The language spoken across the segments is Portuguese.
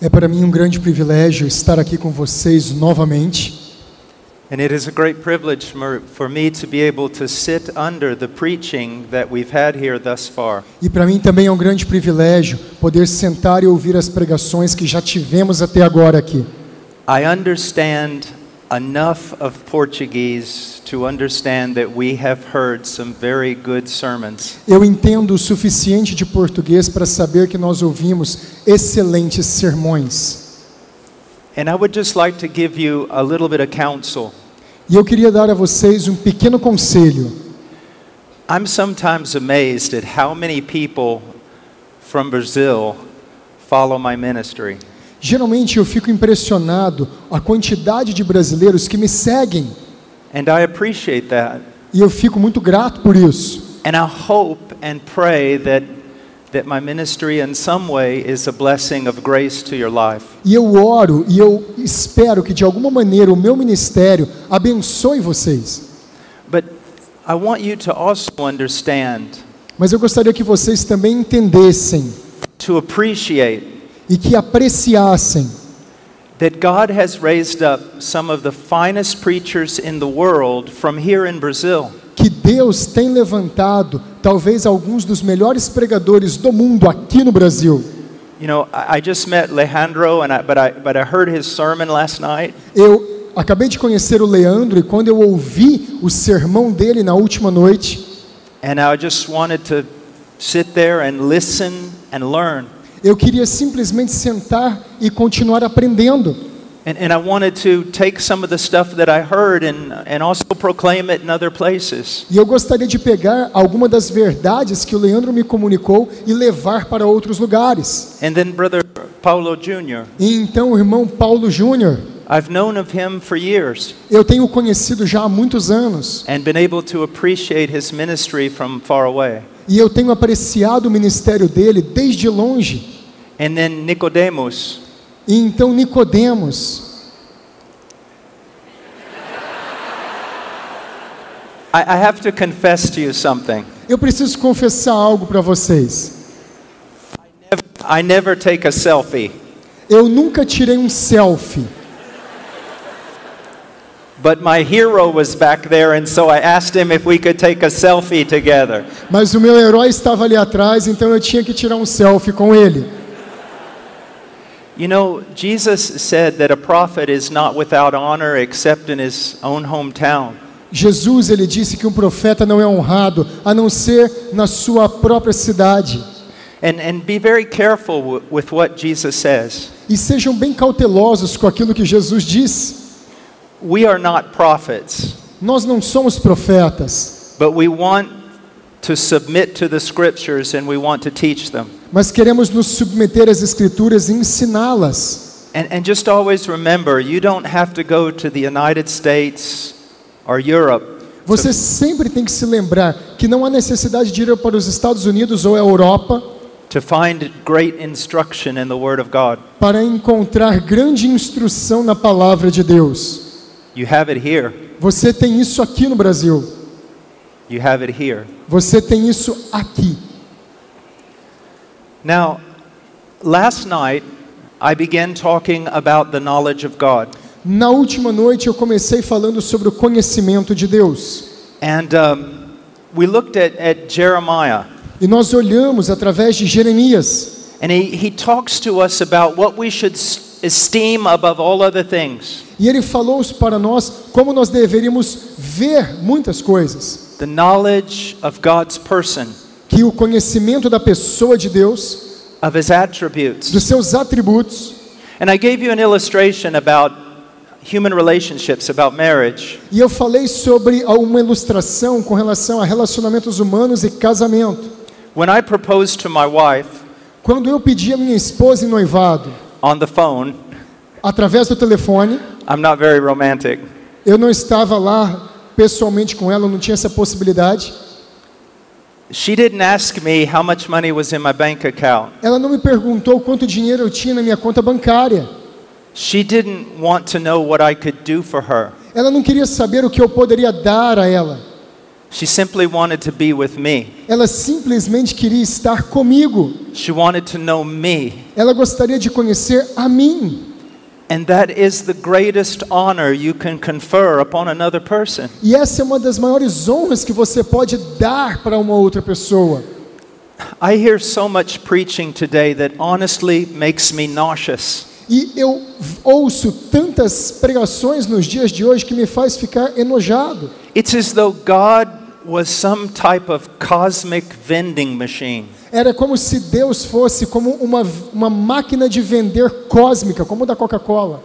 É para mim um grande privilégio estar aqui com vocês novamente. and it is a great privilege for for me to be able to sit under the preaching that we've had here thus far. E para mim também é um grande privilégio poder sentar e ouvir as pregações que já tivemos até agora aqui. I understand enough of Portuguese to understand that we have heard some very good sermons. Eu entendo o suficiente de português para saber que nós ouvimos excelentes sermões. And I would just like to give you a little bit of counsel. E eu queria dar a vocês um pequeno conselho. I'm sometimes amazed at how many people from Brazil follow my ministry. Geralmente eu fico impressionado a quantidade de brasileiros que me seguem And I appreciate that. e eu fico muito grato por isso. And I hope and pray that, that my ministry in some way is a blessing of grace to your life. E eu oro e eu espero que de alguma maneira o meu ministério abençoe vocês. But I want you to also understand, Mas eu gostaria que vocês também entendessem to appreciate, e que apreciassem that God has raised up some of the finest preachers in the world from here in Brazil. que Deus tem levantado talvez alguns dos melhores pregadores do mundo aqui no Brasil. You know, I I just met Alejandro, and I, but, I, but I heard his sermon last night, Eu acabei de conhecer o Leandro e quando eu ouvi o sermão dele na última noite, and I just wanted to sit there and listen and learn. Eu queria simplesmente sentar e continuar aprendendo. And, and I wanted to take some of the stuff that I heard and, and also proclaim it in other places. E eu gostaria de pegar alguma das verdades que o Leandro me comunicou e levar para outros lugares. And then Brother Paulo Jr., E então o irmão Paulo Júnior, I've known of him for years eu tenho conhecido já há muitos anos and been able to appreciate his ministry from far away. e eu tenho apreciado o ministério dele desde longe. And then Nicodemus, E então Nicodemos, I, I have to confess to you something. eu preciso confessar algo para vocês. I never take a selfie, Eu nunca tirei um selfie, but my hero was back there, and so I asked him if we could take a selfie together. mas o meu herói estava ali atrás, então eu tinha que tirar um selfie com ele. You know, Jesus said that a prophet is not without honor except in his own hometown. Jesus ele disse que um profeta não é honrado a não ser na sua própria cidade. And, and be very careful with what Jesus says. E sejam bem cautelosos com aquilo que Jesus diz. We are not prophets, Nós não somos profetas, but we want to submit to the scriptures and we want to teach them. mas queremos nos submeter às escrituras e ensiná-las. And, and just always remember, you don't have to go to the United States or Europe Você sempre tem que se lembrar que não há necessidade de ir para os Estados Unidos ou a Europa to find great instruction in the Word of God. para encontrar grande instrução na palavra de Deus. You have it here. Você tem isso aqui no Brasil. You have it here. Você tem isso aqui. Now, last night I began talking about the knowledge of God. Na última noite eu comecei falando sobre o conhecimento de Deus. And um, we looked at, at Jeremiah. E nós olhamos através de Jeremias. And he, he talks to us about what we should esteem above all other things E ele falou para nós como nós deveríamos ver muitas coisas. The knowledge of God's person, Que o conhecimento da pessoa de Deus, of his attributes. dos seus atributos. And I gave you an illustration about human relationships, about marriage. E eu falei sobre uma ilustração com relação a relacionamentos humanos e casamento. When I proposed to my wife Quando eu pedi a minha esposa em noivado, on the phone, através do telefone, I'm not very romantic. eu não estava lá pessoalmente com ela, eu não tinha essa possibilidade. She didn't ask me how much money was in my bank account. Ela não me perguntou quanto dinheiro eu tinha na minha conta bancária. She didn't want to know what I could do for her. Ela não queria saber o que eu poderia dar a ela. She simply wanted to be with me. Ela simplesmente queria estar comigo. She wanted to know me. Ela gostaria de conhecer a mim. And that is the greatest honor you can confer upon another person. E essa é uma das maiores honras que você pode dar para uma outra pessoa. I hear so much preaching today that honestly makes me nauseous. E eu ouço tantas pregações nos dias de hoje que me faz ficar enojado. It's as though God was some type of cosmic vending machine. Era como se Deus fosse como uma, uma máquina de vender cósmica, como da Coca-Cola.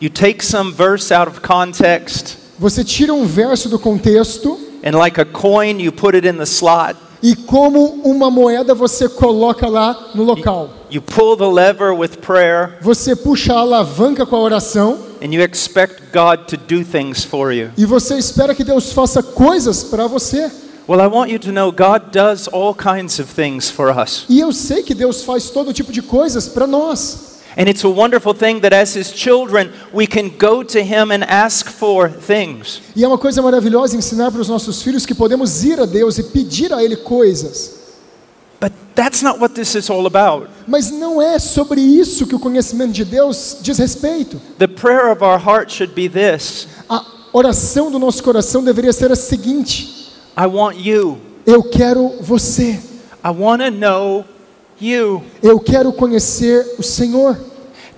You take some verse out of context, Você tira um verso do contexto and like a coin, you put it in the slot. e, como uma moeda, você coloca lá no local. You pull the lever with prayer, Você puxa a alavanca com a oração and you expect God to do things for you. e você espera que Deus faça coisas para você. Well, I want you to know God does all kinds of things for us. E eu sei que Deus faz todo tipo de coisas para nós. And it's a wonderful thing that as His children, we can go to Him and ask for things. E é uma coisa maravilhosa ensinar para os nossos filhos que podemos ir a Deus e pedir a Ele coisas. But that's not what this is all about. Mas não é sobre isso que o conhecimento de Deus diz respeito. The prayer of our heart should be this A oração do nosso coração deveria ser a seguinte: I want you. Eu quero você. I want to know you. Eu quero conhecer o Senhor.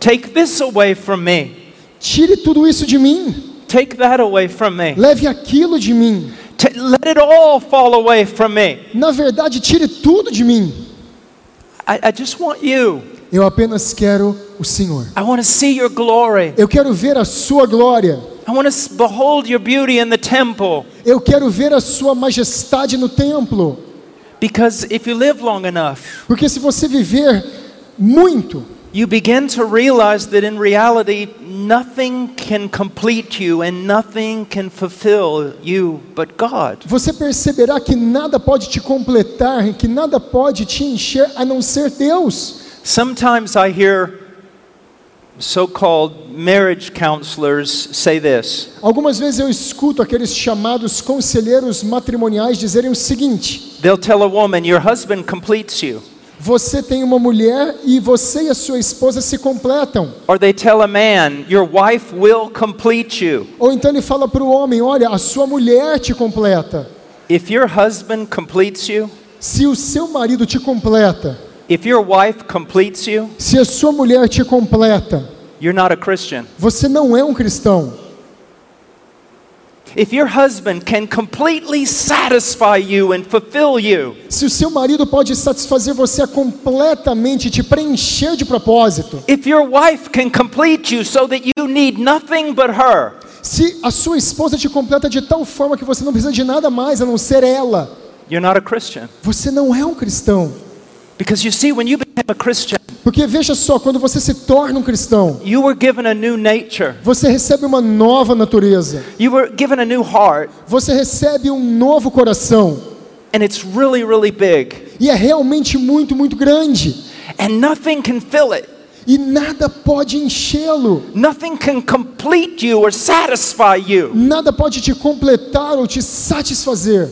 Take this away from me. Tire tudo isso de mim. Take that away from me. Leve aquilo de mim. Let it all fall away from me. Na verdade, tire tudo de mim. I, I just want you. Eu apenas quero o Senhor. I want to see your glory. Eu quero ver a sua glória. I want to behold your beauty in the temple. Eu quero ver a sua majestade no templo. Because if you live long enough, Porque se você viver muito, you begin to realize that in reality, nothing can complete you and nothing can fulfill you but God. você perceberá que nada pode te completar, que nada pode te encher a não ser Deus. Sometimes I hear so called marriage counselors say this Algumas vezes eu escuto aqueles chamados conselheiros matrimoniais dizerem o seguinte: they'll tell a woman, Your husband completes you. você tem uma mulher e você e a sua esposa se completam. Or they tell a man, Your wife will complete you. Ou então ele fala para o homem: olha, a sua mulher te completa. If your husband completes you, Se o seu marido te completa, if your wife completes you, se a sua mulher te completa, you're not a Christian. você não é um cristão. If your husband can completely satisfy you and fulfill you, Se o seu marido pode satisfazer você completamente, te preencher de propósito. if your wife can complete you so that you need nothing but her, Se a sua esposa te completa de tal forma que você não precisa de nada mais a não ser ela, you're not a Christian. você não é um cristão. Because you see, when you become a Christian, Porque veja só, quando você se torna um cristão, you were given a new nature, você recebe uma nova natureza, you were given a new heart, você recebe um novo coração, and it's really, really big. e é realmente muito, muito grande, And nothing can fill it. e nada pode enchê-lo, Nothing can complete you or satisfy you. Nada pode te completar ou te satisfazer,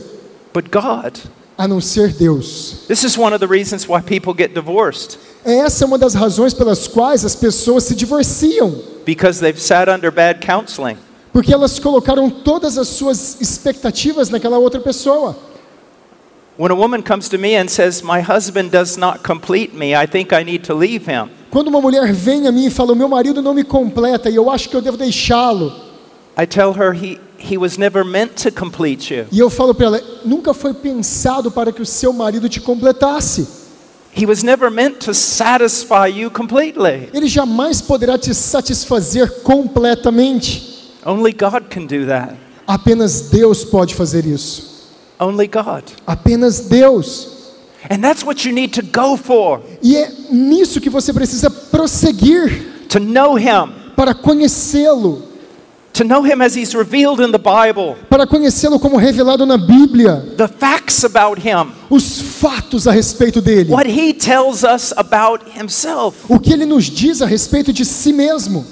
but God. A não ser Deus. This is one of the reasons why people get divorced Essa é uma das razões pelas quais as pessoas se divorciam, because they've sat under bad counseling. porque elas colocaram todas as suas expectativas naquela outra pessoa. When a woman comes to me and says, My husband does not complete me, I think I need to leave him. Quando uma mulher vem a mim e fala: "O meu marido não me completa e eu acho que eu devo deixá-lo", I tell her he, he was never meant to complete you. e eu falo para ela: "Nunca foi pensado para que o seu marido te completasse. He was never meant to satisfy you completely. Ele jamais poderá te satisfazer completamente. Only God can do that. Apenas Deus pode fazer isso. Only God. Apenas Deus. And that's what you need to go for E é nisso que você precisa prosseguir to know Him, para conhecê-lo, to know Him as He's revealed in the Bible, para conhecê-lo como revelado na Bíblia, the facts about Him, os fatos a respeito dele, what He tells us about Himself, o que ele nos diz a respeito de si mesmo,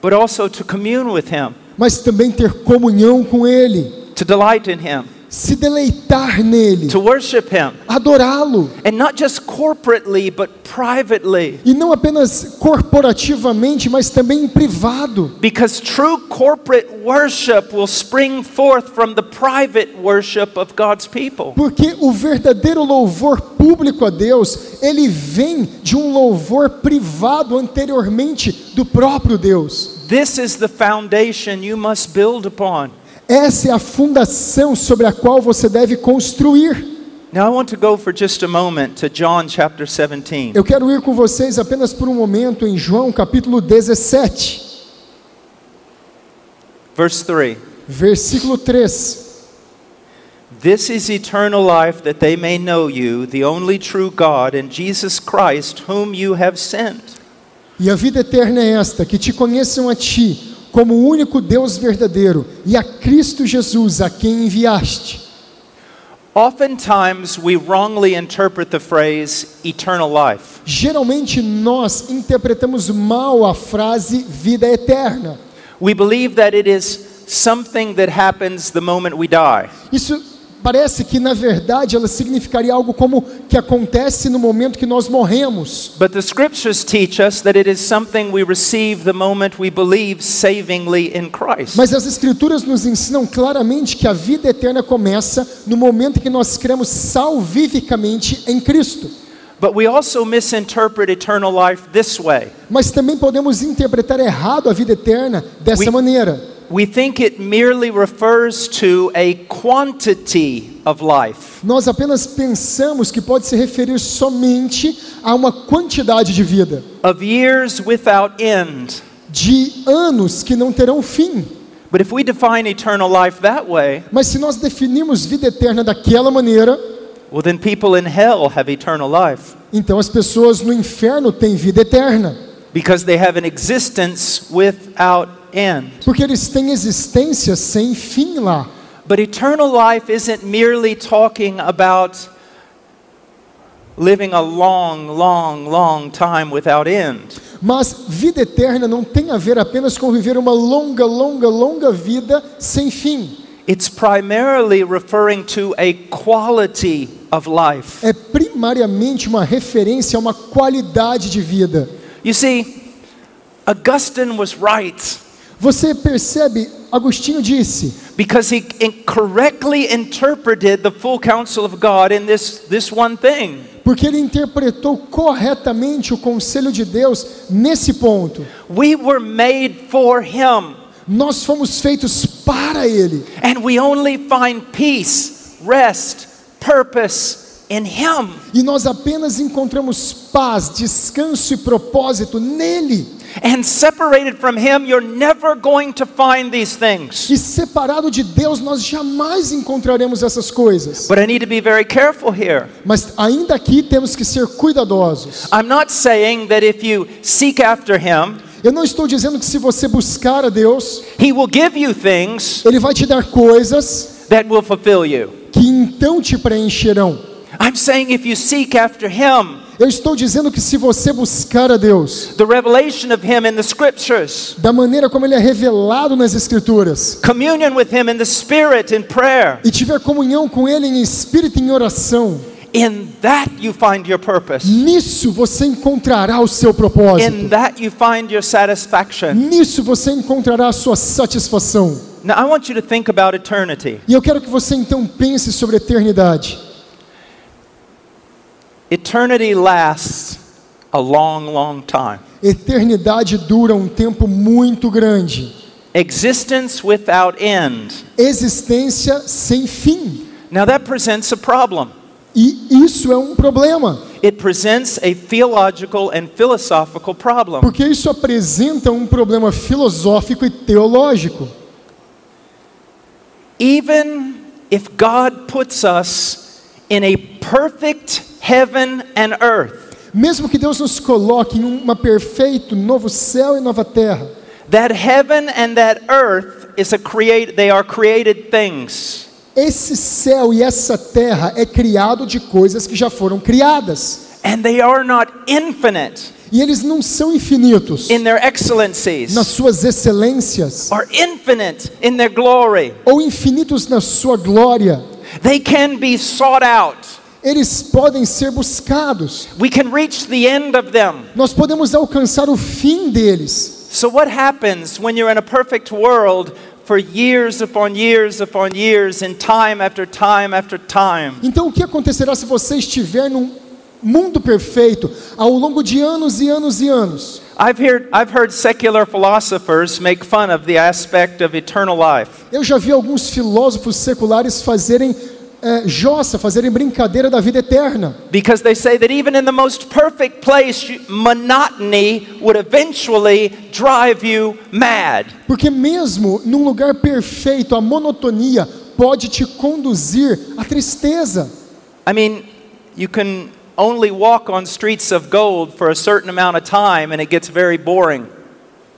but also to commune with Him, mas também ter comunhão com ele, to delight in Him, se deleitar nele, to worship Him. adorá-lo. And not just corporately, but privately. E não apenas corporativamente, mas também em privado. Because true corporate worship will spring forth from the private worship of God's people. Porque o verdadeiro louvor público a Deus, ele vem de um louvor privado anteriormente do próprio Deus. This is the foundation you must build upon. Essa é a fundação sobre a qual você deve construir. Now, I want to go for just a moment to John chapter 17. Eu quero ir com vocês apenas por um momento em João capítulo 17, Verse 3. versículo 3. This is eternal life, that they may know you, the only true God, and Jesus Christ, whom you have sent. E a vida eterna é esta: que te conheçam a ti, como o único Deus verdadeiro, e a Cristo Jesus, a quem enviaste. Oftentimes, we wrongly interpret the phrase eternal life. Geralmente nós interpretamos mal a frase vida eterna. We believe that it is something that happens the moment we die. Isso parece que na verdade ela significaria algo como que acontece no momento que nós morremos. But the scriptures teach us that it is something we receive the moment we believe savingly in Christ. Mas as escrituras nos ensinam claramente que a vida eterna começa no momento que nós cremos salvificamente em Cristo. But we also misinterpret eternal life this way. Mas também podemos interpretar errado a vida eterna dessa We- maneira. We think it merely refers to a quantity of life. Nós apenas pensamos que pode se referir somente a uma quantidade de vida, of years without end. de anos que não terão fim. But if we define eternal life that way, Mas se nós definirmos vida eterna daquela maneira, well, then people in hell have eternal life então as pessoas no inferno têm vida eterna, because they have an existence without end. porque eles têm existência sem fim lá. But eternal life isn't merely talking about living a long, long, long time without end. Mas vida eterna não tem a ver apenas com viver uma longa, longa, longa vida sem fim. It's primarily referring to a quality of life. É primariamente uma referência a uma qualidade de vida. You see, Augustine was right. Você percebe, Agostinho disse, because he incorrectly interpreted the full counsel of God in this, this one thing. porque ele interpretou corretamente o conselho de Deus nesse ponto. We were made for him, Nós fomos feitos para ele and we only find peace, rest, purpose in him. e nós apenas encontramos paz, descanso e propósito nele. And separated from him, you're never going to find these things. E separado de Deus nós jamais encontraremos essas coisas. But I need to be very careful here. Mas ainda aqui temos que ser cuidadosos. I'm not saying that if you seek after him, Eu não estou dizendo que se você buscar a Deus, he will give you things ele vai te dar coisas that will fulfill you. que então te preencherão. I'm saying if you seek after him, Eu estou dizendo que se você buscar a Deus, the revelation of him in the scriptures, da maneira como ele é revelado nas escrituras, communion with him in the spirit in prayer, e tiver comunhão com ele em espírito e em oração, in that you find your purpose. nisso você encontrará o seu propósito. In that you find your satisfaction. Nisso você encontrará a sua satisfação. Now I want you to think about eternity. E eu quero que você então pense sobre a eternidade. Eternity lasts a long, long time. Eternidade dura um tempo muito grande. Existence without end. Existência sem fim. Now that presents a problem. E isso é um problema, It presents a theological and philosophical problem. porque isso apresenta um problema filosófico e teológico. Even if God puts us in a perfect heaven and earth, Mesmo que Deus nos coloque em um perfeito novo céu e nova terra, that heaven and that earth is a create they are created things. esse céu e essa terra é criado de coisas que já foram criadas. And they are not infinite E eles não são infinitos in their excellencies nas suas excelências or infinite in their glory. ou infinitos na sua glória. They can be sought out. Eles podem ser buscados. We can reach the end of them. Nós podemos alcançar o fim deles. So, what happens when you're in a perfect world for years upon years upon years, in time after time after time? Então, o que acontecerá se você estiver num mundo perfeito ao longo de anos e anos e anos? Eu já vi alguns filósofos seculares fazerem é, jossa, fazerem brincadeira da vida eterna. Because they say that even in the most perfect place, monotony would eventually drive you mad. Porque mesmo num lugar perfeito, a monotonia pode te conduzir à tristeza. I mean, you can only walk on streets of gold for a certain amount of time and it gets very boring.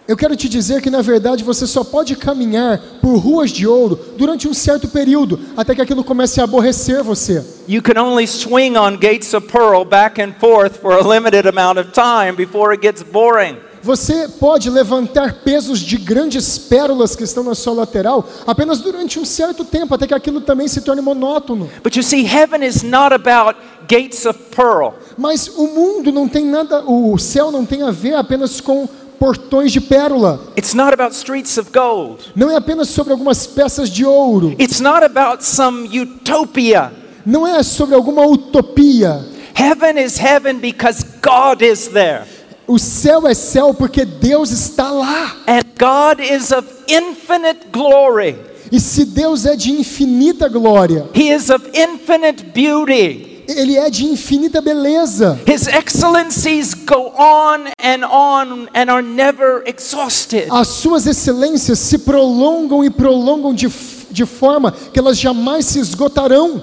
Eu quero te dizer que na verdade você só pode caminhar por ruas de ouro durante um certo período, até que aquilo comece a aborrecer você. You can only swing on gates of pearl back and forth for a limited amount of time before it gets boring. Você pode levantar pesos de grandes pérolas que estão na sua lateral apenas durante um certo tempo, até que aquilo também se torne monótono. But you see, heaven is not about gates of pearl. Mas o mundo não tem nada, o céu não tem a ver apenas com portões de pérola. It's not about streets of gold. Não é apenas sobre algumas peças de ouro. It's not about some utopia. Não é sobre alguma utopia. Heaven is heaven because God is there. O céu é céu porque Deus está lá. And God is of infinite glory. E se Deus é de infinita glória, He is of infinite beauty. Ele é de infinita beleza. His excellencies go on and on and are never exhausted. As suas excelências se prolongam e prolongam de, de forma que elas jamais se esgotarão.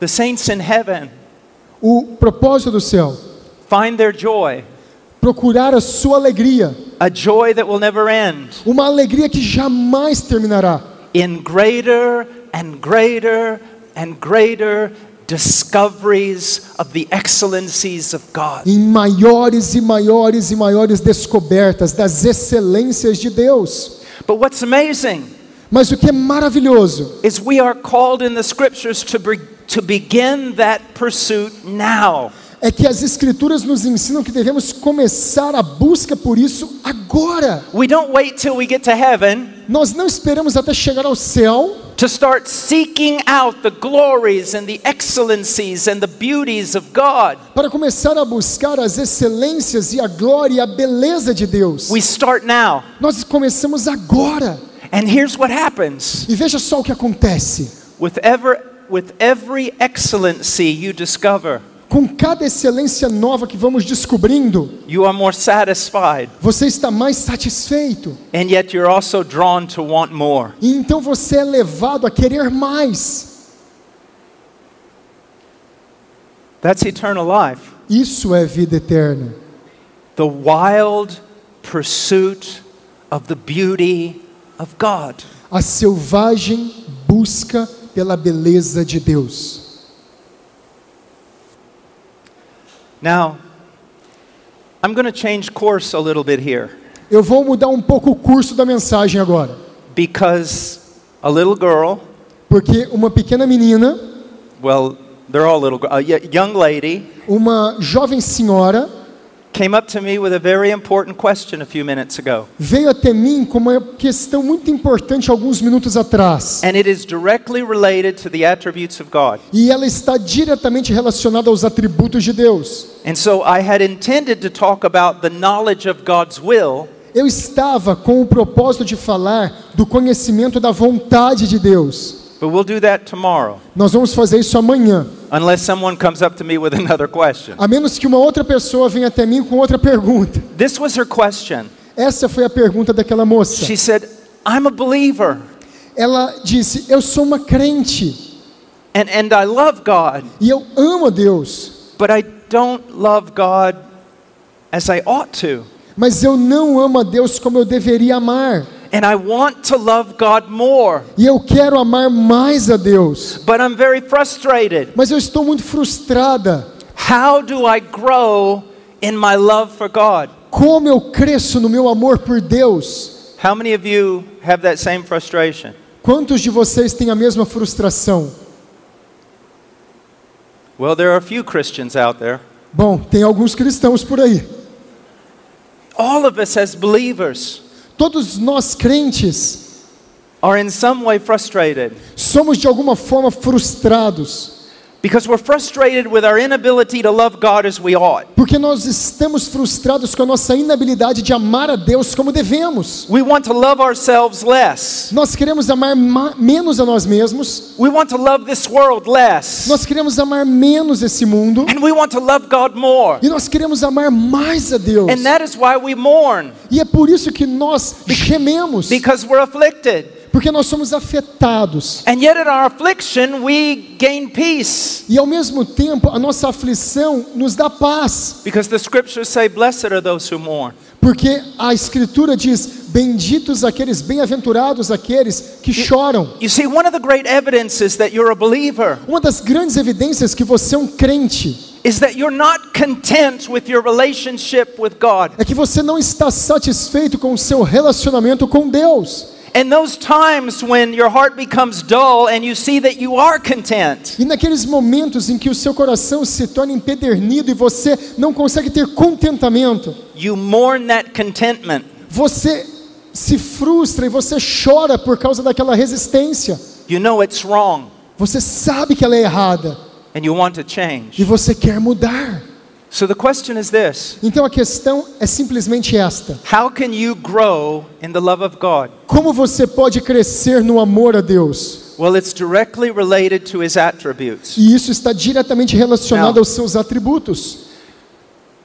The saints in heaven O propósito do céu, find their joy, procurar a sua alegria, a joy that will never end, uma alegria que jamais terminará, in greater and greater and greater discoveries of the excellencies of God. em maiores e maiores e maiores descobertas das excelências de Deus. But what's amazing Mas o que é maravilhoso is we are called in the scriptures to, be, to begin that pursuit now. é que as Escrituras nos ensinam que devemos começar a busca por isso agora. We don't wait till we get to heaven Nós não esperamos até chegar ao céu to start seeking out the glories and the excellencies and the beauties of God. para começar a buscar as excelências e a glória e a beleza de Deus. We start now. Nós começamos agora. And here's what happens E veja só o que acontece. with, ever, with every excellency you discover, Com cada excelência nova que vamos descobrindo, you are more satisfied, você está mais satisfeito. and yet you're also drawn to want more. E então você é levado a querer mais. That's eternal life. Isso é vida eterna. The wild pursuit of the beauty of God. A selvagem busca pela beleza de Deus. Now, I'm going to change course a little bit here. Eu vou mudar um pouco o curso da mensagem agora, because a little girl, porque uma pequena menina, well, they're all little, a young lady, uma jovem senhora, veio até mim com uma questão muito importante alguns minutos atrás. And it is directly related to the attributes of God. E ela está diretamente relacionada aos atributos de Deus. And so I had intended to talk about the knowledge of God's will, Eu estava com o propósito de falar do conhecimento da vontade de Deus. but we'll do that tomorrow, Nós vamos fazer isso amanhã, unless someone comes up to me with another question. a menos que uma outra pessoa venha até mim com outra pergunta. This was her question. Essa foi a pergunta daquela moça. She said, I'm a believer Ela disse: Eu sou uma crente and, and I love God, e eu amo a Deus, but I don't love God as I ought to. mas eu não amo a Deus como eu deveria amar. And I want to love God more, E eu quero amar mais a Deus, but I'm very frustrated. mas eu estou muito frustrada. How do I grow in my love for God? Como eu cresço no meu amor por Deus? How many of you have that same frustration? Quantos de vocês têm a mesma frustração? Well, there are a few Christians out there. Bom, tem alguns cristãos por aí. All of us as believers Todos nós crentes are in some way frustrated. somos de alguma forma frustrados, because we're frustrated with our inability to love God as we ought. porque nós estamos frustrados com a nossa inabilidade de amar a Deus como devemos. We want to love ourselves less. Nós queremos amar ma- menos a nós mesmos, We want to love this world less. nós queremos amar menos esse mundo And we want to love God more. e nós queremos amar mais a Deus. And that is why we mourn E é por isso que nós gememos, because we're afflicted. Porque nós somos afetados. And yet in our affliction we gain peace E ao mesmo tempo, a nossa aflição nos dá paz, because the scriptures say blessed are those who mourn. porque a Escritura diz: Benditos aqueles, bem-aventurados aqueles que choram. Uma das grandes evidências que você é um crente é que você não está satisfeito com o seu relacionamento com Deus. And those times when your heart becomes dull and you see that you are content, E naqueles momentos em que o seu coração se torna empedernido e você não consegue ter contentamento, you mourn that contentment. você se frustra e você chora por causa daquela resistência. You know it's wrong Você sabe que ela é errada and you want to change. e você quer mudar. So the question is this Então a questão é simplesmente esta: How can you grow in the love of God? como você pode crescer no amor a Deus? Well, it's directly related to his attributes. E isso está diretamente relacionado Não. aos seus atributos.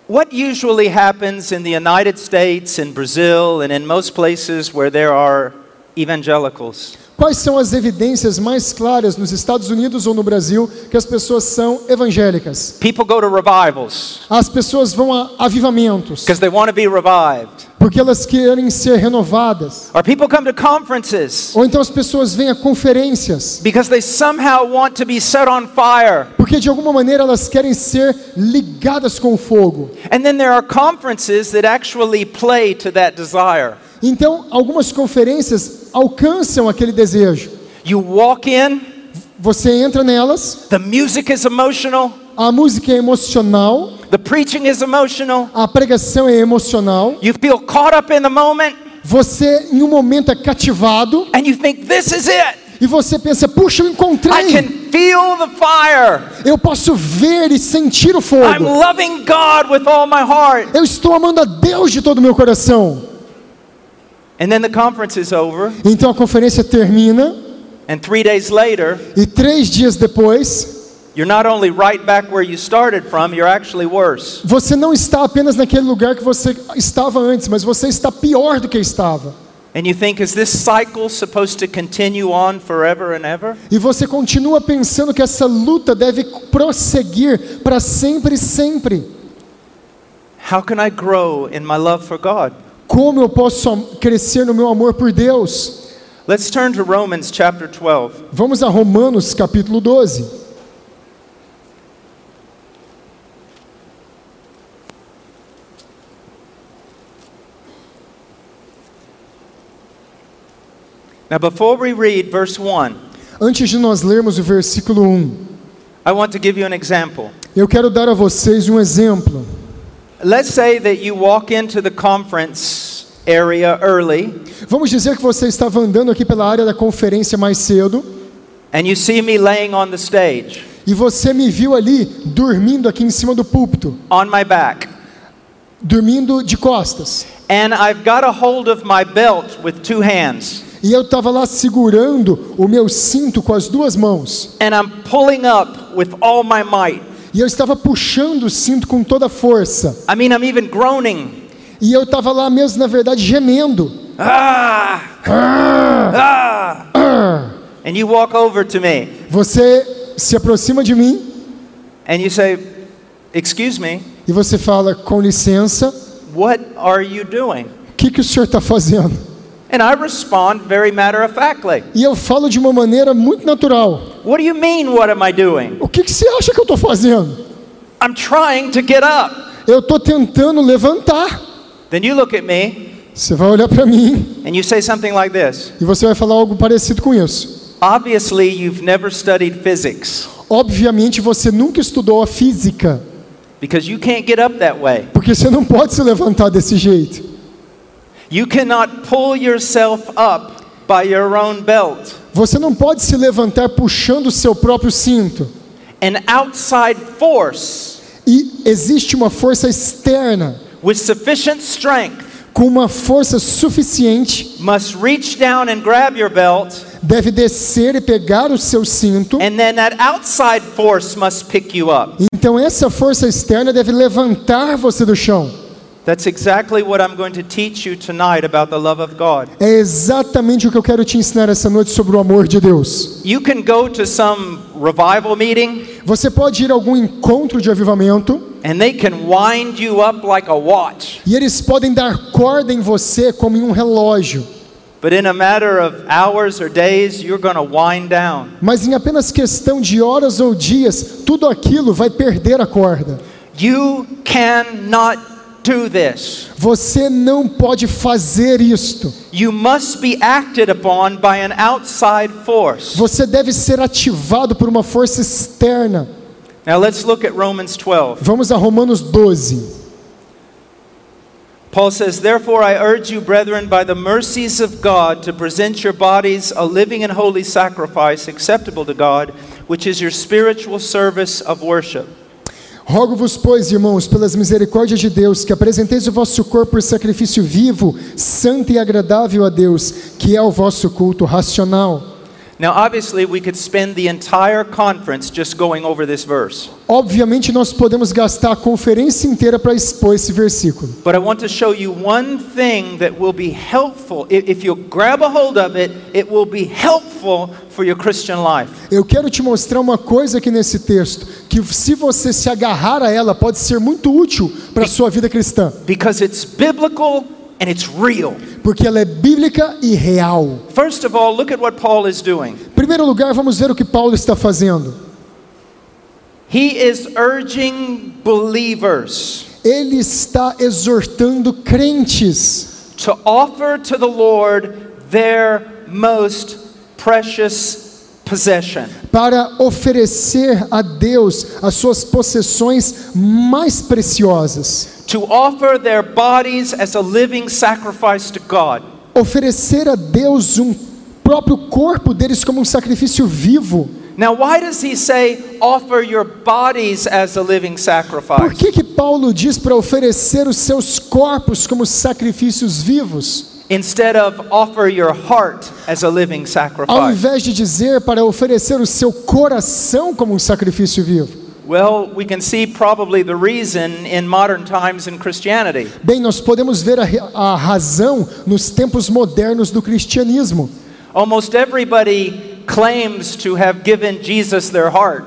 What usually happens in the United States, in Brazil, and in most places where there are evangelicals? Quais são as evidências mais claras nos Estados Unidos ou no Brasil que as pessoas são evangélicas? People go to revivals As pessoas vão a avivamentos because they want to be revived. porque elas querem ser renovadas. Or people come to conferences Ou então as pessoas vêm a conferências because they somehow want to be set on fire. porque de alguma maneira elas querem ser ligadas com o fogo. And then there are conferences that actually play to that desire. Então, algumas conferências alcançam aquele desejo. You walk in, Você entra nelas, the music is emotional, a música é emocional, the preaching is emotional, a pregação é emocional, you feel caught up in the moment, você em um momento é cativado and you think, this is it. e você pensa: puxa, eu I encontrei, can feel the fire. eu posso ver e sentir o I'm fogo. loving God with all my heart. Eu estou amando a Deus de todo o meu coração. And then the conference is over, Então a conferência termina and three days later, e três dias depois você não está apenas naquele lugar que você estava antes, mas você está pior do que estava. And you think, is this cycle supposed to continue on forever and ever? E você continua pensando que essa luta deve prosseguir para sempre e sempre. How can I grow in my love for God? Como eu posso crescer no meu amor por Deus? Let's turn to Romans chapter 12. Vamos a Romanos capítulo 12. Now, before we read verse 1, Antes de nós lermos o versículo 1, I want to give you an example. eu quero dar a vocês um exemplo. Let's say that you walk into the conference area early Vamos dizer que você estava andando aqui pela área da conferência mais cedo and you see me laying on the stage e você me viu ali dormindo aqui em cima do púlpito, on my back. dormindo de costas. And I've got a hold of my belt with two hands. E eu estava lá segurando o meu cinto com as duas mãos. And I'm pulling up with all my might. E eu estava puxando o cinto com toda a força. I mean, I'm even groaning. E eu estava lá mesmo, na verdade, gemendo. Ah! Ah! And you walk over to me Você se aproxima de mim and you say, Excuse me, e você fala: Com licença, what are you doing? o que, que o senhor está fazendo? And I respond very matter of factly. E eu falo de uma maneira muito natural: What do you mean, what am I doing? O que, que você acha que eu estou fazendo? I'm trying to get up. Eu estou tentando levantar. Then you look at me Você vai olhar para mim and you say something like this e você vai falar algo parecido com isso. Obviously, you've never studied physics Obviamente você nunca estudou a física, because you can't get up that way. porque você não pode se levantar desse jeito. You cannot pull yourself up by your own belt. Você não pode se levantar puxando o seu próprio cinto. An outside force E existe uma força externa with sufficient strength com uma força suficiente must reach down and grab your belt, deve descer e pegar o seu cinto. and then that outside force must pick you up. Então essa força externa deve levantar você do chão. That's exactly what I'm going to teach you tonight about the love of God. É exatamente o que eu quero te ensinar essa noite sobre o amor de Deus. You can go to some revival meeting Você pode ir a algum encontro de avivamento and they can wind you up like a watch. e eles podem dar corda em você como em um relógio. But in a matter of hours or days, you're going to wind down. Mas em apenas questão de horas ou dias, tudo aquilo vai perder a corda. You cannot do this. Você não pode fazer isto. You must be acted upon by an outside force. Você deve ser ativado por uma força externa. Now let's look at Romans 12. Vamos a Romanos 12. Paul says, Therefore, I urge you, brethren, by the mercies of God, to present your bodies a living and holy sacrifice acceptable to God, which is your spiritual service of worship. Rogo-vos, pois, irmãos, pelas misericórdias de Deus, que apresenteis o vosso corpo por sacrifício vivo, santo e agradável a Deus, que é o vosso culto racional. Now, obviously, we could spend the entire conference just going over this verse. Obviamente, nós podemos gastar a conferência inteira para expor esse versículo. But I want to show you one thing that will be helpful. If you grab a hold of it, it will be helpful for your Christian life. Eu quero te mostrar uma coisa aqui nesse texto, que se você se agarrar a ela, pode ser muito útil para a sua vida cristã, Because it's biblical and it's real. porque ela é bíblica e real. First of all, look at what Paul is doing. Em primeiro lugar, vamos ver o que Paulo está fazendo. He is urging believers Ele está exortando crentes to offer to the Lord their most precious possession. para oferecer a Deus as suas possessões mais preciosas. To offer their bodies as a living sacrifice to God. Oferecer a Deus um próprio corpo deles como um sacrifício vivo. Now, why does he say offer your bodies as a living Por sacrifice? que, que Paulo diz para oferecer os seus corpos como sacrifícios vivos, Instead of offer your heart as a living ao sacrifice? invés de dizer para oferecer o seu coração como um sacrifício vivo? Well, we can see probably the reason in modern times in Christianity. Bem, nós podemos ver a, a razão nos tempos modernos do cristianismo. Almost everybody claims to have given Jesus their heart.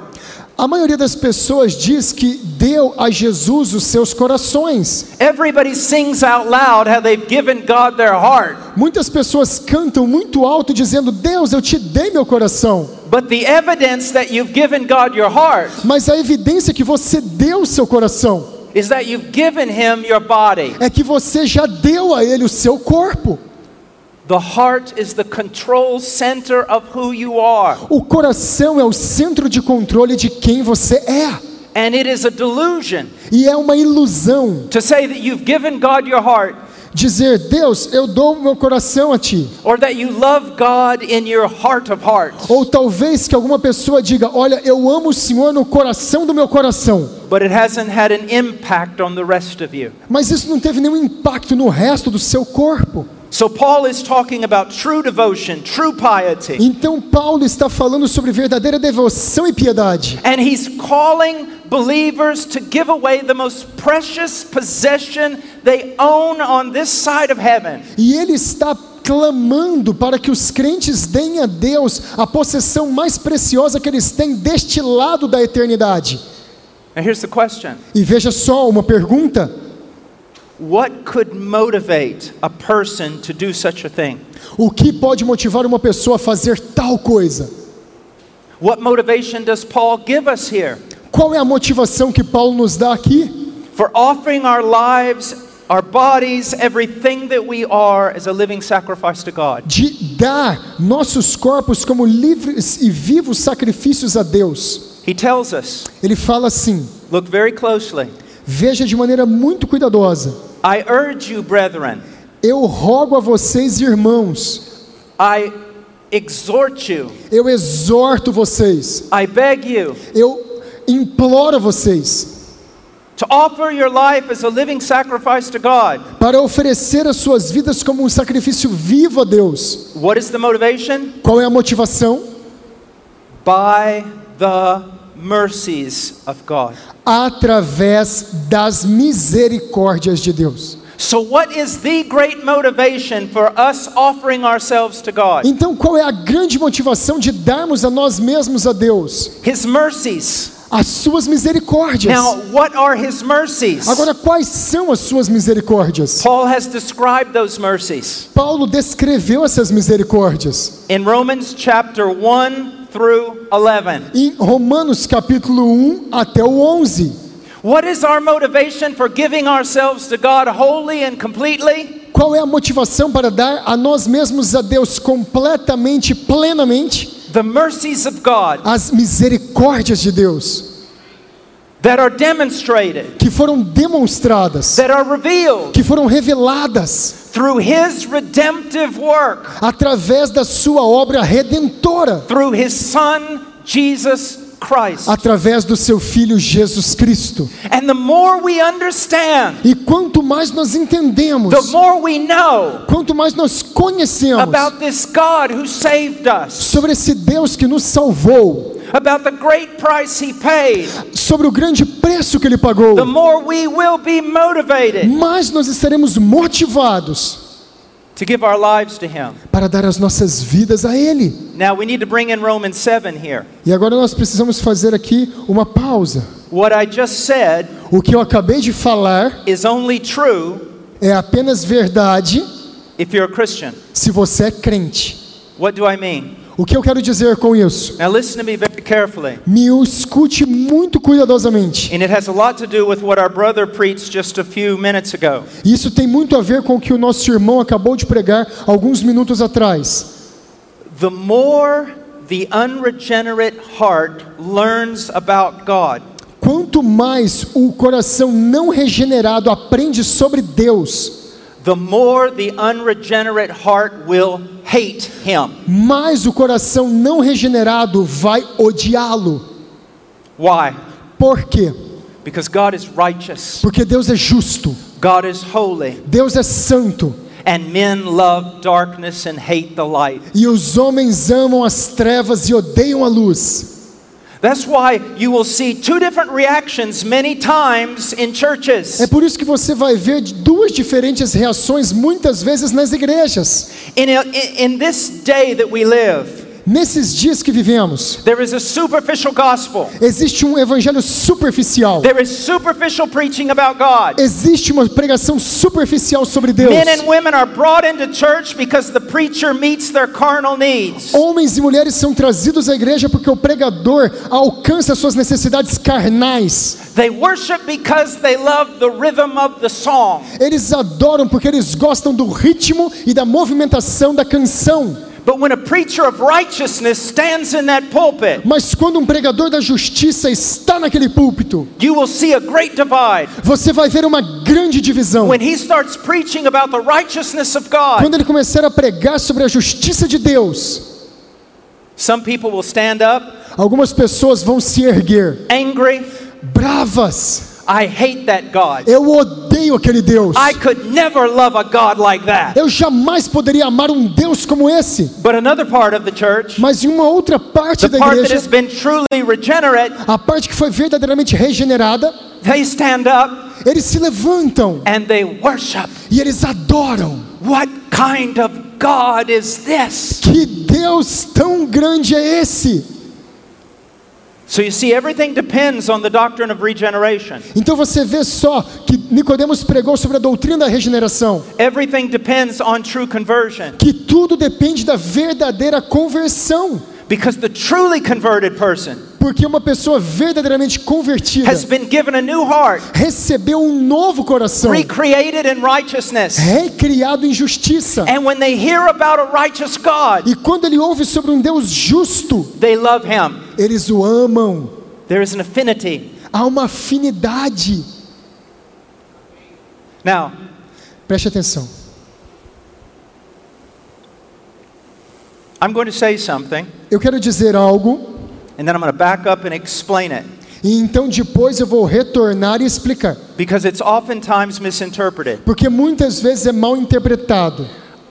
A maioria das pessoas diz que deu a Jesus os seus corações. Everybody sings out loud how they've given God their heart. Muitas pessoas cantam muito alto dizendo: Deus, eu te dei meu coração. But the evidence that you've given God your heart Mas a evidência que você deu o seu coração is that you've given him your body. é que você já deu a ele o seu corpo. The heart is the control center of who you are. O coração é o centro de controle de quem você é. And it is a delusion E é uma ilusão to say that you've given God your heart dizer: Deus, eu dou meu coração a ti. or that you love God in your heart of hearts. Ou talvez que alguma pessoa diga: Olha, eu amo o Senhor no coração do meu coração. But it hasn't had an impact on the rest of you. Mas isso não teve nenhum impacto no resto do seu corpo. So Paul is talking about true devotion, true piety. Então Paulo está falando sobre verdadeira devoção e piedade. And he's calling believers to give away the most precious possession they own on this side of heaven. E ele está clamando para que os crentes deem a Deus a possessão mais preciosa que eles têm deste lado da eternidade. Now here's the question. E veja só uma pergunta: What could motivate a person to do such a thing? o que pode motivar uma pessoa a fazer tal coisa? What motivation does Paul give us here? Qual é a motivação que Paulo nos dá aqui? For offering our lives our bodies, everything that we are, as a living sacrifice to God. de dar nossos corpos como livres e vivos sacrifícios a Deus. He tells us, Ele fala assim: look very closely. Veja de maneira muito cuidadosa. I urge you, brethren, Eu rogo a vocês, irmãos, I exhort you, eu exorto vocês, I beg you eu imploro a vocês to offer your life as a living sacrifice to God. para oferecer as suas vidas como um sacrifício vivo a Deus. What is the motivation? Qual é a motivação? By the mercies of God. Através das misericórdias de Deus. So, what is the great motivation for us offering ourselves to God? Então, qual é a grande motivação de darmos a nós mesmos a Deus? His mercies. As suas misericórdias. Now, what are His mercies? Agora, quais são as suas misericórdias? Paul has described those mercies Paulo descreveu essas misericórdias in Romans chapter 1 through 11. em Romanos capítulo 1 até o 11. What is our motivation for giving ourselves to God wholly and completely? Qual é a motivação para dar a nós mesmos a Deus completamente, plenamente? The mercies of God As misericórdias de Deus that are demonstrated, que foram demonstradas, that are revealed que foram reveladas through His redemptive work, através da sua obra redentora, through His Son, Jesus. Através do seu filho Jesus Cristo. And the more we understand, E quanto mais nós entendemos, quanto mais nós conhecemos about this God who saved us, sobre esse Deus que nos salvou, about the great price He paid, sobre o grande preço que ele pagou, the more we will be motivated mais nós estaremos motivados to give our lives to Him. para dar as nossas vidas a ele. Now we need to bring in Romans 7 here. E agora nós precisamos fazer aqui uma pausa. What I just said O que eu acabei de falar is only true é apenas verdade if you're a Christian. se você é crente. What do I mean? O que eu quero dizer com isso? Now listen to me very carefully. Me escute muito cuidadosamente. And it has a lot to do with what our brother preached just a few minutes ago. Isso tem muito a ver com o que o nosso irmão acabou de pregar alguns minutos atrás. The more the unregenerate heart learns about God, Quanto mais o coração não regenerado aprende sobre Deus, the more the unregenerate heart will hate Him. mais o coração não regenerado vai odiá-lo. Why? Por quê? Because God is righteous, Porque Deus é justo, God is holy, Deus é santo, and men love darkness and hate the light. e os homens amam as trevas e odeiam a luz. That's why you will see two different reactions many times in churches. É por isso que você vai ver duas diferentes reações muitas vezes nas igrejas. In, in, in this day that we live, Nesses dias que vivemos, there is a superficial gospel. existe um evangelho superficial. There is superficial preaching about God. Existe uma pregação superficial sobre Deus. Men and women are brought into church because the preacher meets their carnal needs. Homens e mulheres são trazidos à igreja porque o pregador alcança suas necessidades carnais. They worship because they love the rhythm of the song. Eles adoram porque eles gostam do ritmo e da movimentação da canção. But when a preacher of righteousness stands in that pulpit, Mas quando um pregador da justiça está naquele púlpito, you will see a great divide. você vai ver uma grande divisão. When he starts preaching about the righteousness of God, Quando ele começar a pregar sobre a justiça de Deus, some people will stand up algumas pessoas vão se erguer angry. bravas. I hate that God. Eu odeio aquele Deus. I could never love a God like that. Eu jamais poderia amar um Deus como esse. But another part of the church, Mas em uma outra parte da part that has igreja, been truly regenerate, a parte que foi verdadeiramente regenerada, they stand up eles se levantam and they worship. e eles adoram. What kind of God is this? Que Deus tão grande é esse? So you see, everything depends on the doctrine of regeneration. Então você vê só que Nicodemos pregou sobre a doutrina da regeneração, Everything depends on true conversion. que tudo depende da verdadeira conversão. Because the truly converted person Porque uma pessoa verdadeiramente convertida has been given a new heart, recebeu um novo coração, recreated in righteousness. recriado em justiça. And when they hear about a righteous God, E quando ele ouve sobre um Deus justo, they love him. Eles o amam. There is an affinity. Há uma afinidade. Now, Preste atenção. I'm going to say something, Eu quero dizer algo and then I'm going to back up and explain it e então depois eu vou retornar e explicar, because it's oftentimes misinterpreted. porque muitas vezes é mal interpretado.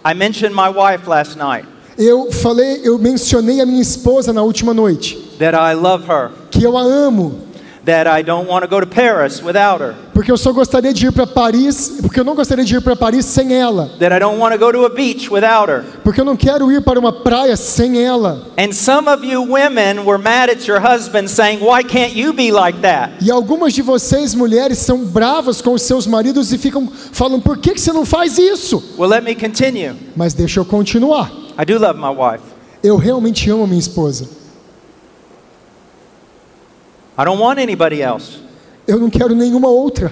I mentioned my wife last night, Eu falei, eu mencionei a minha esposa na última noite, that I love her, que eu a amo, that I don't want to go to Paris without her, porque eu só gostaria de ir para Paris, porque eu não gostaria de ir para Paris sem ela, that I don't want to go to a beach without her. porque eu não quero ir para uma praia sem ela. And some of you women were mad at your husband saying, Why can't you be like that? E algumas de vocês mulheres são bravas com os seus maridos e ficam falando: "Por que que você não faz isso?" Well, let me continue. Mas deixa eu continuar. I do love my wife. Eu realmente amo minha esposa. I don't want anybody else. Eu não quero nenhuma outra.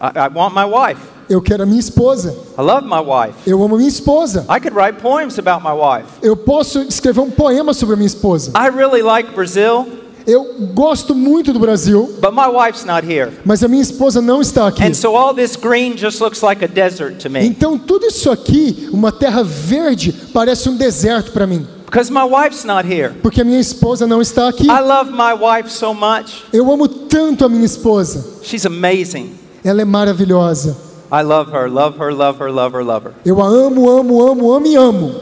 I, I want my wife. Eu quero a minha esposa. I love my wife. Eu amo a minha esposa. I could write poems about my wife. Eu posso escrever um poema sobre a minha esposa. I really like Brazil, Eu gosto muito do Brasil, but my wife's not here. mas a minha esposa não está aqui. And so all this green just looks like a desert to me Então tudo isso aqui, uma terra verde, parece um deserto para mim, because my wife's not here. porque a minha esposa não está aqui. I love my wife so much. Eu amo tanto a minha esposa. She's amazing. Ela é maravilhosa. I love her, love her, love her, love her, love her. Eu a amo, amo, amo, amo e amo.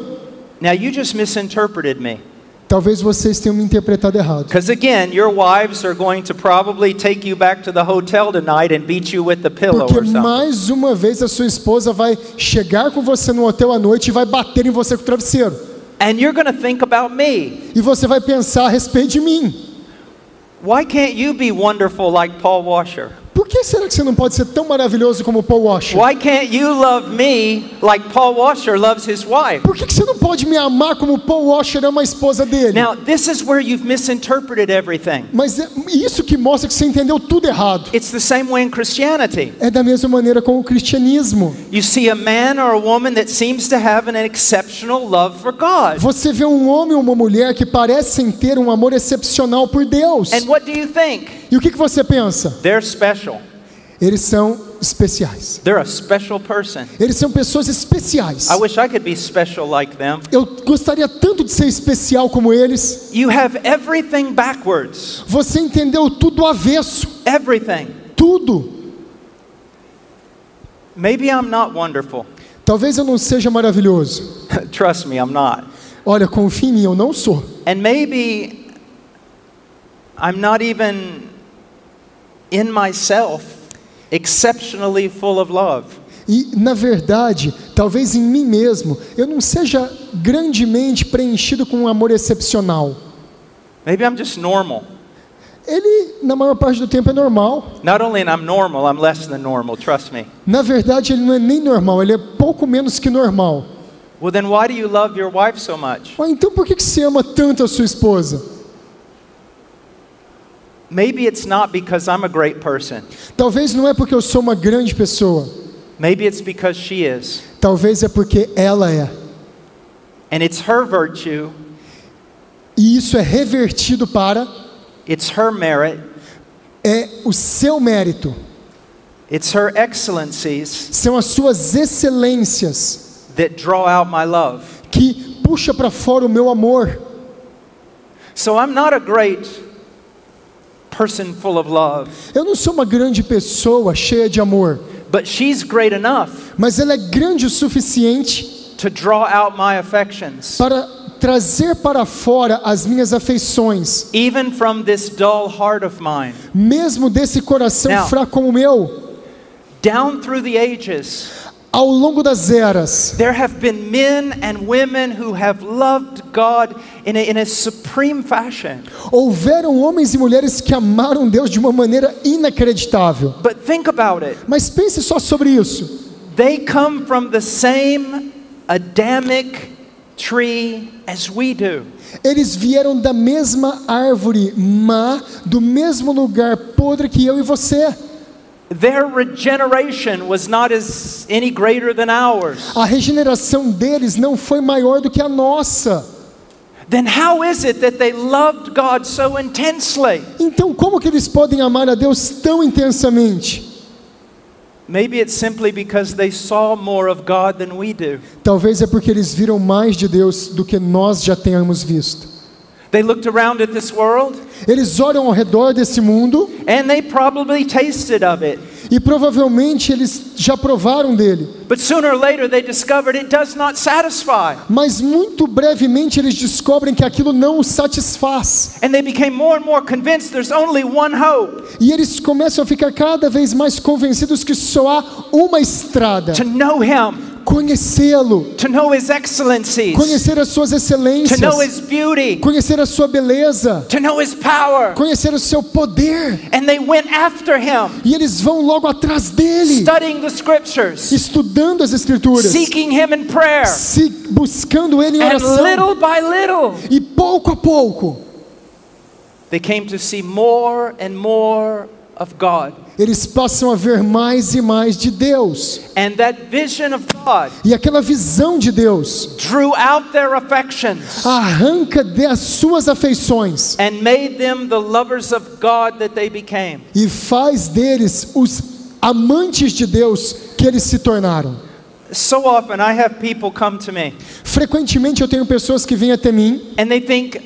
Now you just misinterpreted me. Talvez vocês tenham me interpretado errado. Because again, your wives are going to probably take you back to the hotel tonight and beat you with the pillow Porque or something. mais uma vez a sua esposa vai chegar com você no hotel à noite e vai bater em você com o travesseiro. And you're going to think about me. E você vai pensar a respeito de mim. Why can't you be wonderful like Paul Washer? Por que será que você não pode ser tão maravilhoso como Paul Washer? Why can't you love me like Paul Washer loves his wife? Por que que você não pode me amar como Paul Washer ama a esposa dele? Now, this is where you've misinterpreted everything. Mas é isso que mostra que você entendeu tudo errado. It's the same way in Christianity. É da mesma maneira com o cristianismo. You see a man or a woman that seems to have an exceptional love for God. Você vê um homem ou uma mulher que parecem ter um amor excepcional por Deus. And what do you think? E o que, que você pensa? They're special. Eles são especiais. They're a special person. Eles são pessoas especiais. I wish I could be special like them. Eu gostaria tanto de ser especial como eles. You have everything backwards. Você entendeu tudo avesso. Everything. Tudo. Maybe I'm not wonderful. Talvez eu não seja maravilhoso. Trust me, I'm not. Olha, confie em mim, eu não sou. And maybe I'm not even in myself exceptionally full of love. E, na verdade, talvez em mim mesmo, eu não seja grandemente preenchido com um amor excepcional. Maybe I'm just normal. Ele, na maior parte do tempo, é normal. Not only am I normal, I'm less than normal, trust me. Na verdade, ele não é nem normal, ele é pouco menos que normal. Well, then why do you love your wife so much? Mas então por que que você ama tanto a sua esposa? Maybe it's not because I'm a great person. Talvez não é porque eu sou uma grande pessoa. Maybe it's because she is. Talvez é porque ela é. And it's her virtue, E isso é revertido para it's her merit, é o seu mérito. it's her excellencies São as suas excelências that draw out my love. que puxa para fora o meu amor. So I'm not a great person full of love, Eu não sou uma grande pessoa cheia de amor, but she's great enough mas ela é grande o suficiente to draw out my affections, para trazer para fora as minhas afeições, even from this dull heart of mine. mesmo desse coração Now- fraco como o meu. Down through the ages, Ao longo das eras, there have been men and women who have loved God in a, in a supreme fashion. houveram homens e mulheres que amaram Deus de uma maneira inacreditável. But think about it. Mas pense só sobre isso. They come from the same Adamic tree as we do. Eles vieram da mesma árvore má, do mesmo lugar podre que eu e você. Their regeneration was not as any greater than ours. A regeneração deles não foi maior do que a nossa. Then how is it that they loved God so intensely? Então, como que eles podem amar a Deus tão intensamente? Maybe it's simply because they saw more of God than we do. Talvez é porque eles viram mais de Deus do que nós já tenhamos visto. They looked around at this world Eles olham ao redor desse mundo and they probably tasted of it. e provavelmente eles já provaram dele. But sooner or later they discovered it does not satisfy. Mas muito brevemente eles descobrem que aquilo não os satisfaz. And they became more and more convinced there's only one hope E eles começam a ficar cada vez mais convencidos que só há uma estrada: to know Him, conhecê-lo, to know His excellencies, conhecer as suas to excelências, know His beauty, conhecer a sua beleza, to know His power. conhecer o seu poder. And they went after Him, E eles vão logo atrás dele, studying the scriptures, estudando as escrituras, seeking Him in prayer. se buscando ele em And oração. little by little, E pouco a pouco, they came to see more and more of God. eles passam a ver mais e mais de Deus. And that vision of God E aquela visão de Deus drew out their affections arranca das suas afeições and made them the lovers of God that they became. e faz deles os amantes de Deus que eles se tornaram. So often I have people come to me Frequentemente eu tenho pessoas que vêm até mim and they think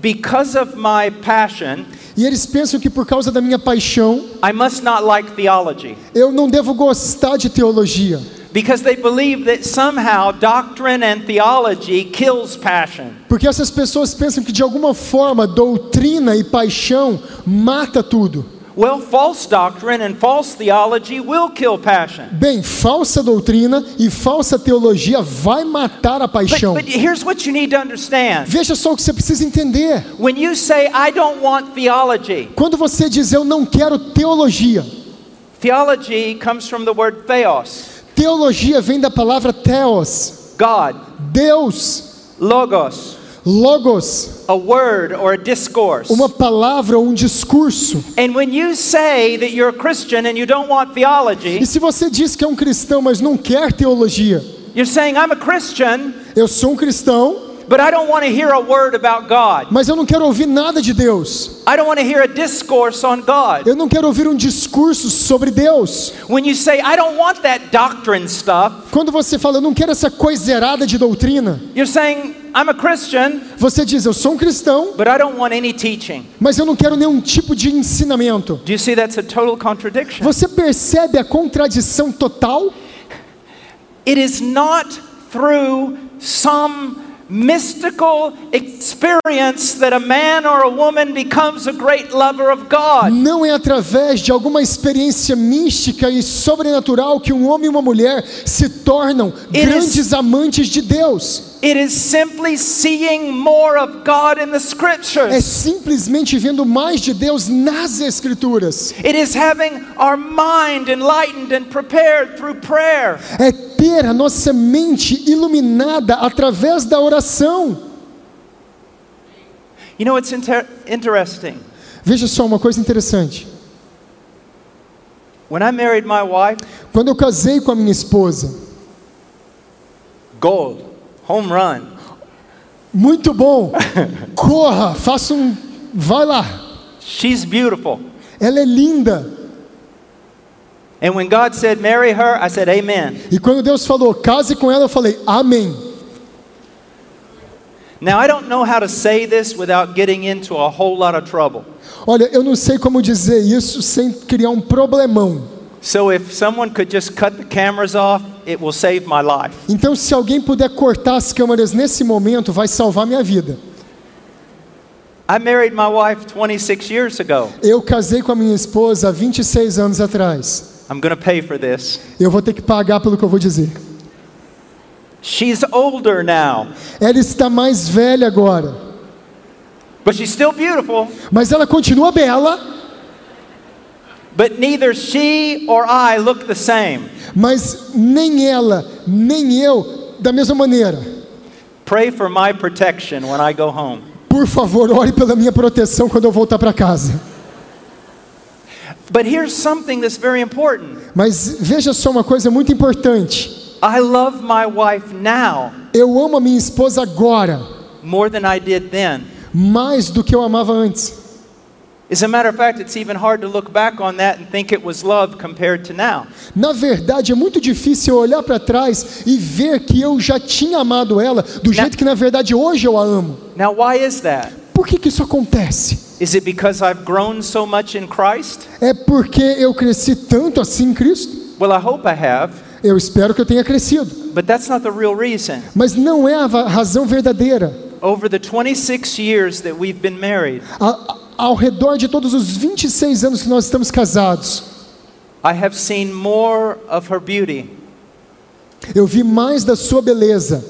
because of my passion, e eles pensam que por causa da minha paixão I must not like theology. eu não devo gostar de teologia, Because they believe that somehow doctrine and theology kills passion. porque essas pessoas pensam que de alguma forma doutrina e paixão mata tudo. Well, false doctrine and false theology will kill passion. Bem, falsa doutrina e falsa teologia vai matar a But, paixão. but here's what you need to understand. Veja só o que você precisa entender. When you say, I don't want theology, Quando você diz eu não quero teologia, theology comes from the word theos, teologia vem da palavra theos, God, Deus, logos, logos, a word or a discourse. uma palavra ou um discurso. And when you say that you're a Christian and you don't want theology, E se você diz que é um cristão, mas não quer teologia, you're saying, I'm a Christian, eu sou um cristão, but I don't want to hear a word about God. mas eu não quero ouvir nada de Deus. I don't want to hear a discourse on God. Eu não quero ouvir um discurso sobre Deus. When you say, I don't want that doctrine stuff, Quando você fala, eu não quero essa coiserada de doutrina, you're saying, I'm a Christian, você diz, eu sou um cristão, but I don't want any teaching. mas eu não quero nenhum tipo de ensinamento. Do you see that's a total contradiction? Você percebe a contradição total? It is not through some mystical experience that a man or a woman becomes a great lover of God. Não é através de alguma experiência mística e sobrenatural que um homem e uma mulher se tornam It grandes is- amantes de Deus. It is simply seeing more of God in the É simplesmente vendo mais de Deus nas Escrituras. It is having our mind enlightened and prepared through prayer. É ter a nossa mente iluminada através da oração. You know, it's inter- interesting. Veja só uma coisa interessante. When I married my wife, Quando eu casei com a minha esposa, gold, home run. muito bom, corra, faça um, vai lá. She's beautiful. Ela é linda. And when God said, marry her, I said, Amen. E quando Deus falou, case com ela, eu falei, amém. Now, I don't know how to say this without getting into a whole lot of trouble. Olha, eu não sei como dizer isso sem criar um problemão. So, if someone could just cut the cameras off, it will save my life. Então, se alguém puder cortar as câmeras nesse momento, vai salvar minha vida. I married my wife 26 years ago. Eu casei com a minha esposa há 26 anos atrás. I'm to pay for this. Eu vou ter que pagar pelo que eu vou dizer. She's older now, Ela está mais velha agora, but she's still beautiful. mas ela continua bela, But neither she or I look the same. mas nem ela, nem eu da mesma maneira. Pray for my protection when I go home. Por favor, ore pela minha proteção quando eu voltar para casa. But here's something that's very important. Mas veja só uma coisa muito importante. I love my wife now Eu amo a minha esposa agora, more than I did then. mais do que eu amava antes. As a matter of fact, it's even hard to look back on that and think it was love compared to now. Na verdade, é muito difícil olhar para trás e ver que eu já tinha amado ela do jeito que na verdade hoje eu a amo. Now, why is that? Por que, que isso acontece? Is it because I've grown so much in Christ? É porque eu cresci tanto assim em Cristo? Well, I hope I have, Eu espero que eu tenha crescido. but that's not the real reason. Mas não é a razão verdadeira. Over the 26 years that we've been married, a- ao redor de todos os 26 anos que nós estamos casados, I have seen more of her beauty, eu vi mais da sua beleza.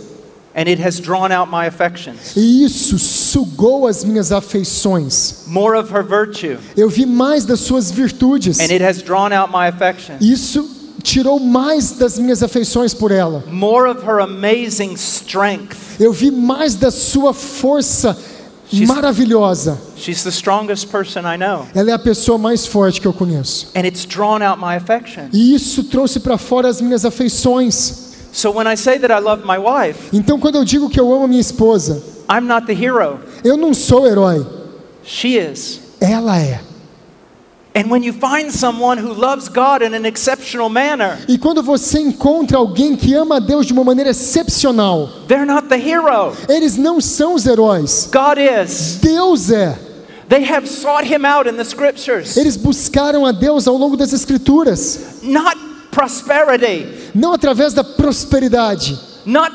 And it has drawn out my affections. E isso sugou as minhas afeições. More of her virtue, Eu vi mais das suas virtudes. and it has drawn out my affections. Isso tirou mais das minhas afeições por ela. More of her amazing strength. Eu vi mais da sua força She's- maravilhosa. She's the strongest person I know, Ela é a pessoa mais forte que eu conheço. and it's drawn out my affections. E isso trouxe para fora as minhas afeições. So when I say that I love my wife, Então, quando eu digo que eu amo minha esposa, I'm not the hero. eu não sou herói. She is. Ela é. And when you find someone who loves God in an exceptional manner, E quando você encontra alguém que ama a Deus de uma maneira excepcional, they're not the hero. eles não são os heróis. God is. Deus é. They have sought him out in the scriptures. Eles buscaram a Deus ao longo das Escrituras, Not prosperity, não através da prosperidade, not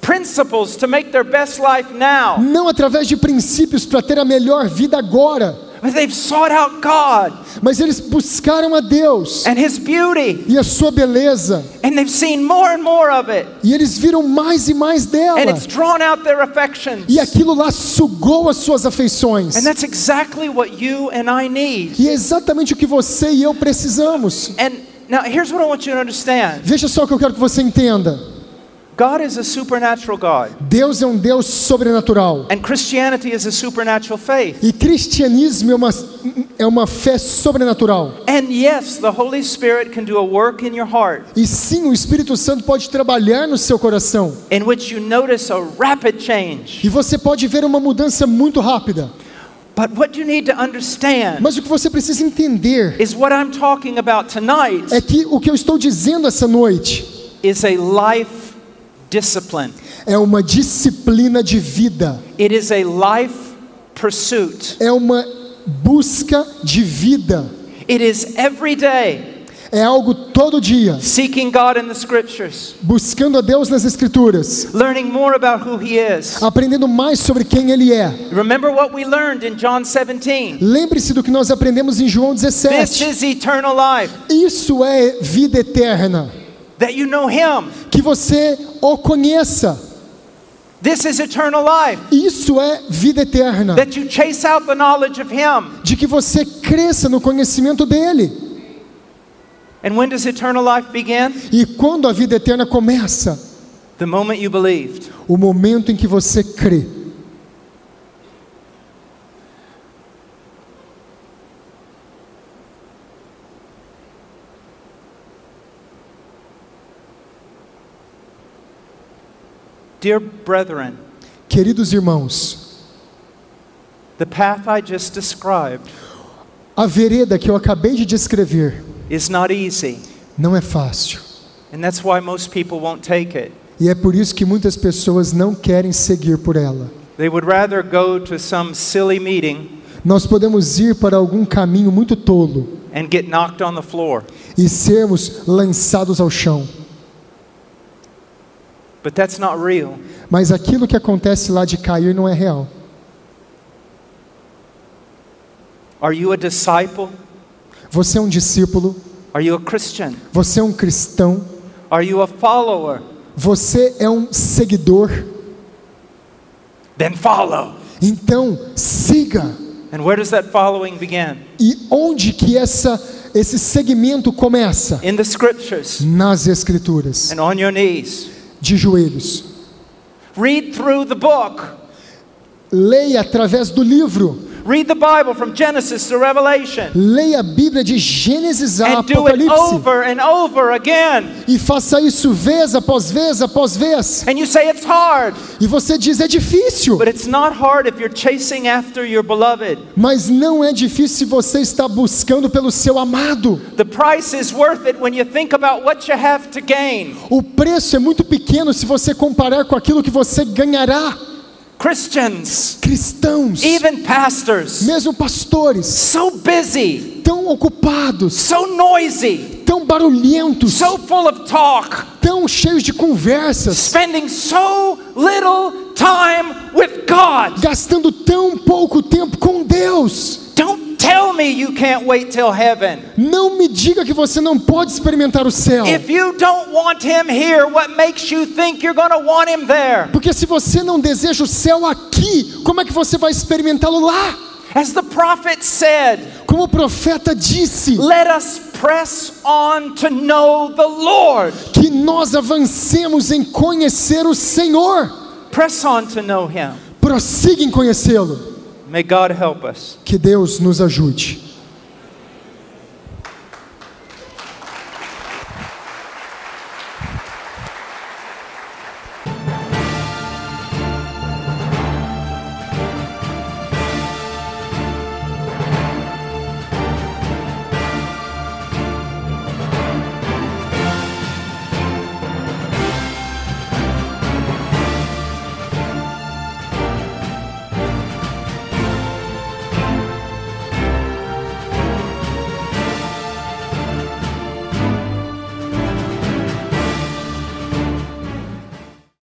principles to make their best life now, não através de princípios para ter a melhor vida agora, but they've sought out God mas eles buscaram a Deus and his beauty, e a sua beleza, and they've seen more and more of it, e eles viram mais e mais dela, and it's drawn out their affections. e aquilo lá sugou as suas afeições. And that's exactly what you and I need. E é exatamente o que você e eu precisamos. And now here's what I want you to understand. Veja só o que eu quero que você entenda. God is a supernatural God, Deus é um Deus sobrenatural. and Christianity is a supernatural faith. E cristianismo é uma, é uma fé sobrenatural. And yes, the Holy Spirit can do a work in your heart E sim, o Espírito Santo pode trabalhar no seu coração. in which you notice a rapid change. E você pode ver uma mudança muito rápida. Mas o que você precisa entender is what I'm talking about tonight é que o que eu estou dizendo essa noite is a life discipline. é uma disciplina de vida. It is a life pursuit. É uma busca de vida. It is every day É algo todo dia. seeking God in the scriptures, Buscando a Deus nas Escrituras. learning more about who He is. Aprendendo mais sobre quem Ele é. Remember what we learned in John 17. Lembre-se do que nós aprendemos em João This 17. is eternal life, Isso é vida eterna. that you know Him. Que você o conheça. This is eternal life, Isso é vida eterna. that you chase out the knowledge of Him. De que você cresça no conhecimento dele. And when does eternal life begin? E quando a vida eterna começa? The moment you believed. O momento em que você crê. Dear brethren, Queridos irmãos, the path I just described a vereda que eu acabei de descrever is not easy, não é fácil. and that's why most people won't take it. E é por isso que muitas pessoas não querem seguir por ela. They would rather go to some silly meeting Nós podemos ir para algum caminho muito tolo and get knocked on the floor, e sermos lançados ao chão. but that's not real. Mas aquilo que acontece lá de cair não é real. Are you a disciple? Você é um discípulo, Are you a Christian? você é um cristão, Are you a follower? você é um seguidor. Then follow. Então, siga. And where does that following begin? E onde que essa esse segmento começa? In the scriptures Nas escrituras, and on your knees. de joelhos. Read through the book. Leia através do livro. Read the Bible from Genesis to Revelation. Leia a Bíblia de Gênesis a And do it Apocalipse. over and over again. E faça isso vez após vez após vez. And you say it's hard, E você diz é difícil. but it's not hard if you're chasing after your beloved. Mas não é difícil se você está buscando pelo seu amado. The price is worth it when you think about what you have to gain. O preço é muito pequeno se você comparar com aquilo que você ganhará. Christians, Cristãos, even pastors, mesmo pastores, so busy, tão ocupados, so noisy, tão barulhentos, so full of talk, tão cheios de conversas, spending so little time with God. gastando tão pouco tempo com Deus. Tell me you can't wait till heaven. Não me diga que você não pode experimentar o céu. If you don't want him here, what makes you think you're going to want him there? Porque se você não deseja o céu aqui, como é que você vai experimentá-lo lá? As the prophet said, Como o profeta disse, let us press on to know the Lord. que nós avancemos em conhecer o Senhor. Press on to know him. Prossiga em conhecê-lo. May God help us. Que Deus nos ajude.